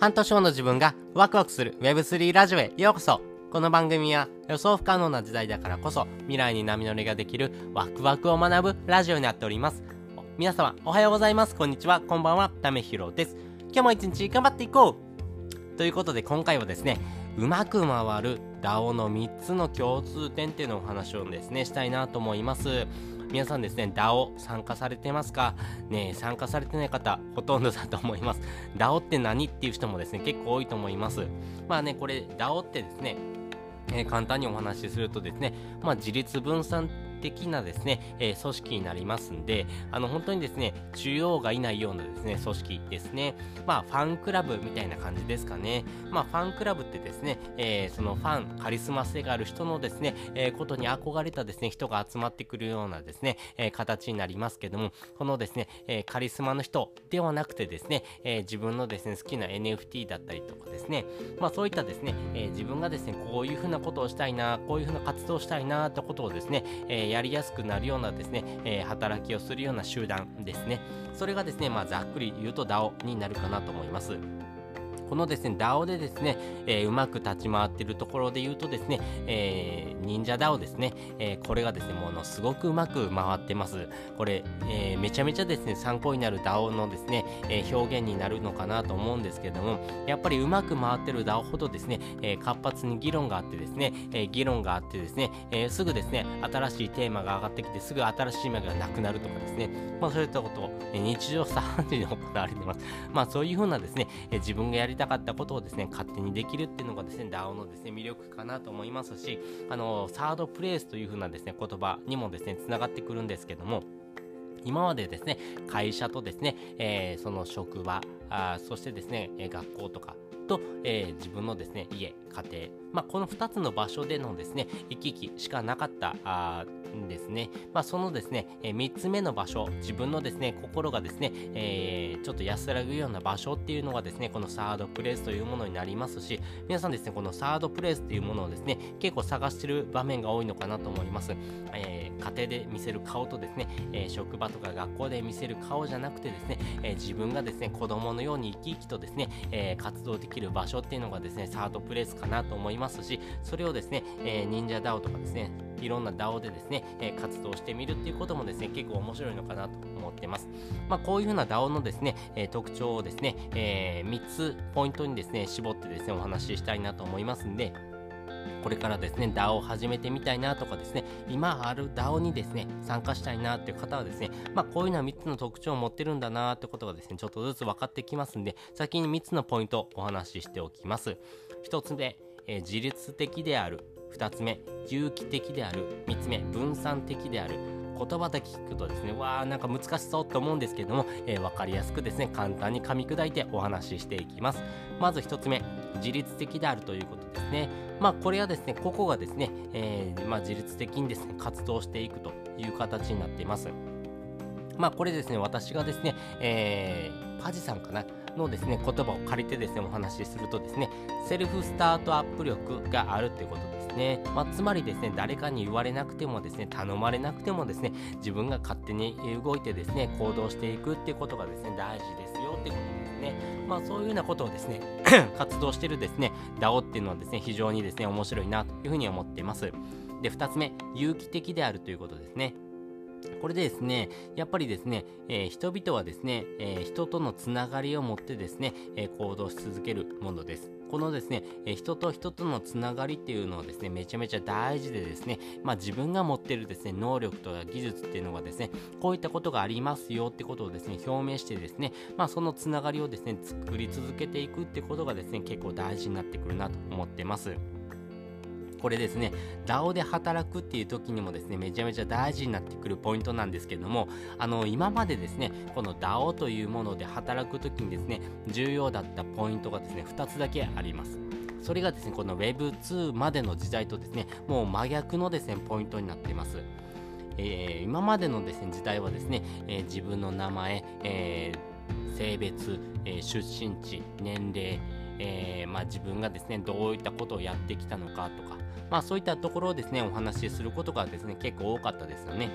半年後の自分がワクワクする Web3 ラジオへようこそこの番組は予想不可能な時代だからこそ未来に波乗りができるワクワクを学ぶラジオになっております。皆様おはようございます。こんにちは。こんばんは。ためひろです。今日も一日頑張っていこうということで今回はですね、うまく回る DAO の3つの共通点っていうのをお話をですね、したいなと思います。皆さんですね、DAO 参加されてますか？ね参加されてない方、ほとんどだと思います。DAO って何っていう人もですね、結構多いと思います。まあね、これ DAO ってですね、えー、簡単にお話しするとですね、まあ、自立分散的なですね、えー、組織になりますんで、あの、本当にですね、中央がいないようなですね、組織ですね。まあ、ファンクラブみたいな感じですかね。まあ、ファンクラブってですね、えー、そのファン、カリスマ性がある人のですね、えー、ことに憧れたですね、人が集まってくるようなですね、え形になりますけども、このですね、えカリスマの人ではなくてですね、え自分のですね、好きな NFT だったりとかですね、まあ、そういったですね、え自分がですね、こういうふうなことをしたいな、こういうふうな活動をしたいな、ってことをですね、えやりやすくなるようなですね、えー、働きをするような集団ですね。それがですね、まあ、ざっくり言うと DAO になるかなと思います。このですね、DAO でですね、えー、うまく立ち回っているところで言うとですね、えー、忍者 DAO ですね、えー、これがですね、ものすごくうまく回ってます。これ、えー、めちゃめちゃですね、参考になる DAO のですね、えー、表現になるのかなと思うんですけども、やっぱりうまく回ってる DAO ほどですね、えー、活発に議論があってですね、えー、議論があってですね、えー、すぐですね、新しいテーマが上がってきて、すぐ新しいテーマがなくなるとかですね、まあそういったことを、えー、日常茶飯事に行われてます。まあそういうふうなですね、えー、自分がやりたかったことをですね、勝手にできるっていうのがですね、DAO のですね、魅力かなと思いますし、あの、サードプレイスというふうなですね、言葉にもですね、つながってくるんですけども、今までですね、会社とですね、えー、その職場あ、そしてですね、学校とかと、えー、自分のですね、家、家庭、まあ、この2つの場所でのですね、行き来しかなかったあんですね。まあ、そのですね、えー、3つ目の場所、自分のですね、心がですね、えー、ちょっと安らぐような場所っていうのがですね、このサードプレイスというものになりますし、皆さんですね、このサードプレイスっていうものをですね、結構探してる場面が多いのかなと思います。えー、家庭で見せる顔とですね、えー、職場とか学校で見せる顔じゃなくてですね、えー、自分がですね、子供のように生き生きとですね、えー、活動できる場所っていうのがですね、サードプレイスかなと思いますし、それをですね、えー、忍者 DAO とかですね、いろんな DAO でですね、えー、活動してみるっていうこともですね、結構面白いのかなと思ってます。まあ、こういうふうな DAO のですね、えー、特徴をですね、えー、3つポイントにですね、絞ってですね、お話ししたいなと思いますんで、これからですね、DAO を始めてみたいなとかですね、今ある DAO にですね、参加したいなっていう方はですね、まあこういうのは3つの特徴を持ってるんだなってことがですね、ちょっとずつ分かってきますんで、先に3つのポイントをお話ししておきます。1つ目、えー、自律的である。2つ目、有機的である。3つ目、分散的である。言葉だけ聞くとですね、わーなんか難しそうと思うんですけども、えー、分かりやすくですね、簡単に噛み砕いてお話ししていきます。まず1つ目、自律的であるということですね。まあこれはですね、個々がですね、えー、まあ、自律的にですね、活動していくという形になっています。まあこれですね、私がですね、えー、パジさんかなのですね、言葉を借りてですね、お話しするとですね、セルフスタートアップ力があるということですね。まあ、つまりですね、誰かに言われなくてもですね、頼まれなくてもですね、自分が勝手に動いてですね、行動していくっていうことがですね、大事ですよってことですね。まあ、そういうようなことをですね、活動してるですね、DAO っていうのはですね、非常にですね、面白いなというふうに思っています。で、2つ目、有機的であるということですね。これでですね、やっぱりですね、えー、人々はですね、えー、人とのつながりを持ってですね、えー、行動し続けるものです。このですね、え人と人とのつながりっていうのはですね、めちゃめちゃ大事でですね、まあ自分が持ってるですね、能力とか技術っていうのがですね、こういったことがありますよってことをですね、表明してですね、まあそのつながりをですね、作り続けていくってことがですね、結構大事になってくるなと思ってます。これですね、DAO で働くっていう時にもですね、めちゃめちゃ大事になってくるポイントなんですけども、あの、今までですね、この DAO というもので働く時にですね、重要だったポイントがですね、2つだけあります。それがですね、この Web2 までの時代とですね、もう真逆のですね、ポイントになっています。えー、今までのですね、時代はですね、えー、自分の名前、えー、性別、え出身地、年齢、えまあ、自分がですね、どういったことをやってきたのかとか、まあそういったところをですね、お話しすることがですね、結構多かったですよね。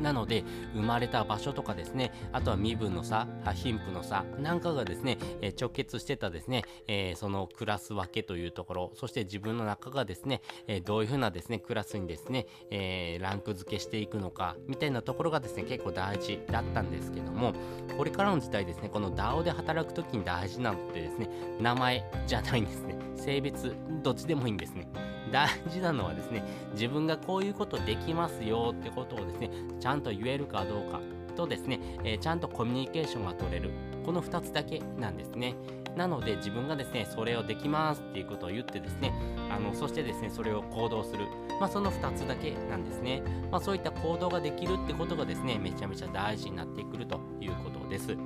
なので、生まれた場所とかですね、あとは身分の差、貧富の差なんかがですね、え直結してたですね、えー、そのクラス分けというところ、そして自分の中がですね、えどういうふうなですね、クラスにですね、えー、ランク付けしていくのか、みたいなところがですね、結構大事だったんですけども、これからの時代ですね、この DAO で働くときに大事なのってですね、名前じゃないんですね。性別、どっちでもいいんですね。大事なのはですね、自分がこういうことできますよってことをですね、ちゃんと言えるかどうかとですね、えー、ちゃんとコミュニケーションが取れる。この2つだけなんですね。なので自分がですね、それをできますっていうことを言ってですね、あの、そしてですね、それを行動する。まあその2つだけなんですね。まあそういった行動ができるってことがですね、めちゃめちゃ大事になってくるということです。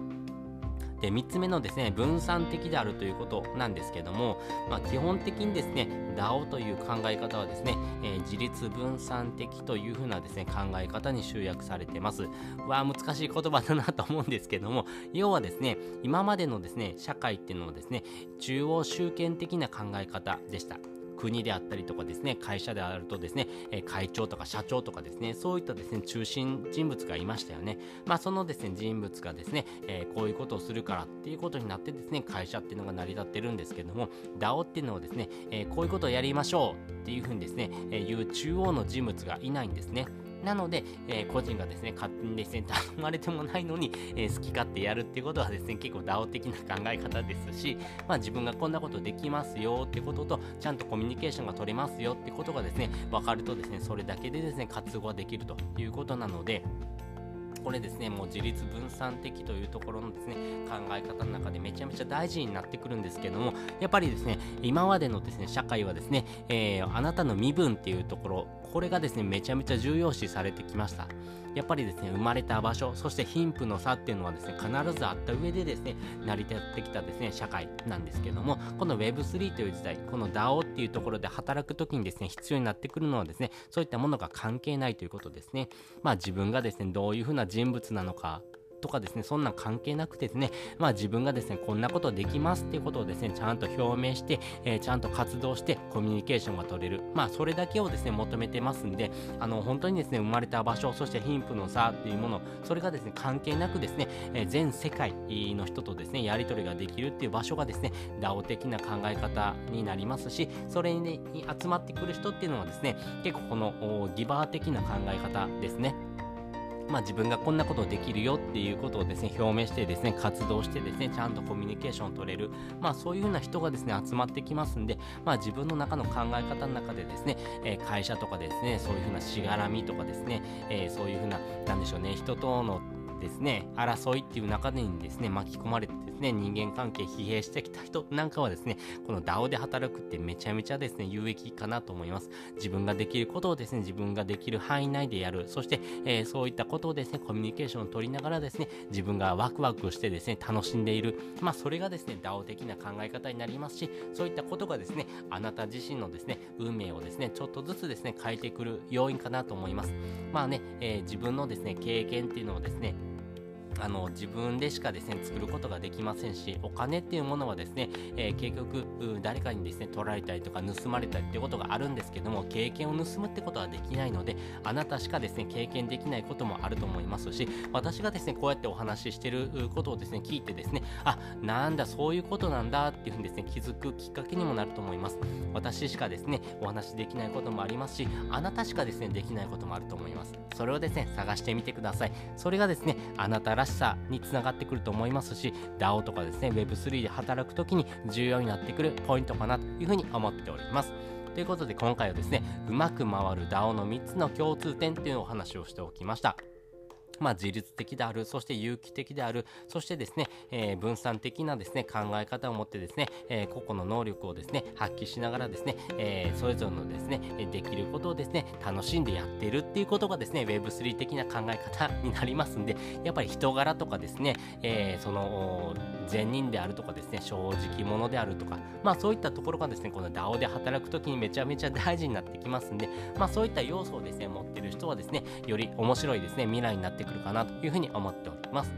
で、3つ目のですね、分散的であるということなんですけども、まあ、基本的にですね、DAO という考え方はですね、えー、自立分散的というふうなですね、考え方に集約されてます。わあ、難しい言葉だなと思うんですけども、要はですね、今までのですね、社会っていうのはですね、中央集権的な考え方でした。国であったりとかですね、会社であるとですね、え会長とか社長とかですね、そういったですね、中心人物がいましたよね。まあそのですね、人物がですね、え、こういうことをするからっていうことになってですね、会社っていうのが成り立ってるんですけども、DAO っていうのをですね、え、こういうことをやりましょうっていうふうにですね、えー、いう中央の人物がいないんですね。なので、えー、個人がですね、勝手にですね、頼まれてもないのに、えー、好き勝手やるっていうことはですね、結構 DAO 的な考え方ですし、まあ自分がこんなことできますよってことと、ちゃんとコミュニケーションが取れますよってことがですね、分かるとですね、それだけでですね、活動ができるということなので、これですね、もう自立分散的というところのですね、考え方の中でめちゃめちゃ大事になってくるんですけども、やっぱりですね、今までのですね、社会はですね、えー、あなたの身分っていうところ、これがですね、めちゃめちゃ重要視されてきました。やっぱりですね、生まれた場所、そして貧富の差っていうのはですね、必ずあった上でですね、成り立ってきたですね、社会なんですけども、この Web3 という時代、この DAO っていうところで働くときにですね、必要になってくるのはですね、そういったものが関係ないということですね。まあ自分がですね、どういうふうな人物なのか、とかですね、そんなん関係なくてですね、まあ自分がですね、こんなことできますっていうことをですね、ちゃんと表明して、えー、ちゃんと活動してコミュニケーションが取れる。まあそれだけをですね、求めてますんで、あの、本当にですね、生まれた場所、そして貧富の差っていうもの、それがですね、関係なくですね、えー、全世界の人とですね、やり取りができるっていう場所がですね、DAO 的な考え方になりますし、それに集まってくる人っていうのはですね、結構このギバー的な考え方ですね。まあ、自分がこんなことできるよっていうことをですね、表明してですね、活動してですね、ちゃんとコミュニケーションを取れる、まあ、そういうような人がですね、集まってきますんで、まあ、自分の中の考え方の中でですね、えー、会社とかですね、そういうふうなしがらみとかですね、えー、そういうふうな、何でしょうね、人とのですね、争いっていう中にですね、巻き込まれてですね、人間関係疲弊してきた人なんかはですね、この DAO で働くってめちゃめちゃですね、有益かなと思います。自分ができることをですね、自分ができる範囲内でやる。そして、えー、そういったことをですね、コミュニケーションを取りながらですね、自分がワクワクしてですね、楽しんでいる。まあ、それがですね、DAO 的な考え方になりますし、そういったことがですね、あなた自身のですね、運命をですね、ちょっとずつですね、変えてくる要因かなと思います。まあね、えー、自分のですね、経験っていうのをですね、あの自分でしかですね作ることができませんしお金っていうものはですね、えー、結局誰かにですね取られたりとか盗まれたりっていうことがあるんですけども経験を盗むってことはできないのであなたしかですね経験できないこともあると思いますし私がですねこうやってお話ししてることをですね聞いてですねあなんだそういうことなんだっていうふうにですね気づくきっかけにもなると思います。私しかですねお話しできないこともありますしあなたしかですねできないこともあると思います。それをですね探してみてください。それがですねあなたららしさにつながってくると思いますし DAO とかですね Web3 で働く時に重要になってくるポイントかなというふうに思っております。ということで今回はですねうまく回る DAO の3つの共通点というお話をしておきました。まあ、自律的である、そして有機的である、そしてですね、えー、分散的なですね、考え方を持ってですね、えー、個々の能力をですね、発揮しながらですね、えー、それぞれのですね、できることをですね、楽しんでやっているっていうことがですね、Web3 的な考え方になりますんで、やっぱり人柄とかですね、えその、善人であるとかですね、正直者であるとか、まあそういったところがですね、この DAO で働くときにめちゃめちゃ大事になってきますんで、まあそういった要素をですね、持ってる人はですね、より面白いですね、未来になってくるかなというふうに思っております。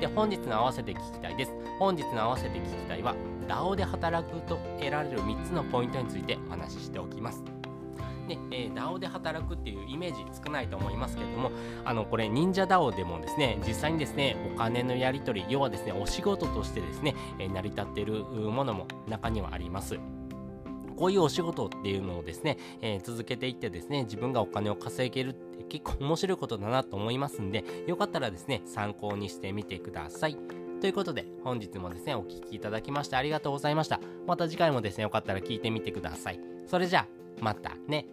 で、本日の合わせて聞きたいです。本日の合わせて聞きたいは、DAO で働くと得られる3つのポイントについてお話ししておきます。ね、えー、DAO で働くっていうイメージ少ないと思いますけれども、あの、これ、忍者 DAO でもですね、実際にですね、お金のやり取り、要はですね、お仕事としてですね、えー、成り立っているものも中にはあります。こういうお仕事っていうのをですね、えー、続けていってですね、自分がお金を稼げるって結構面白いことだなと思いますんで、よかったらですね、参考にしてみてください。ということで、本日もですね、お聴きいただきましてありがとうございました。また次回もですね、よかったら聞いてみてください。それじゃあ、またね。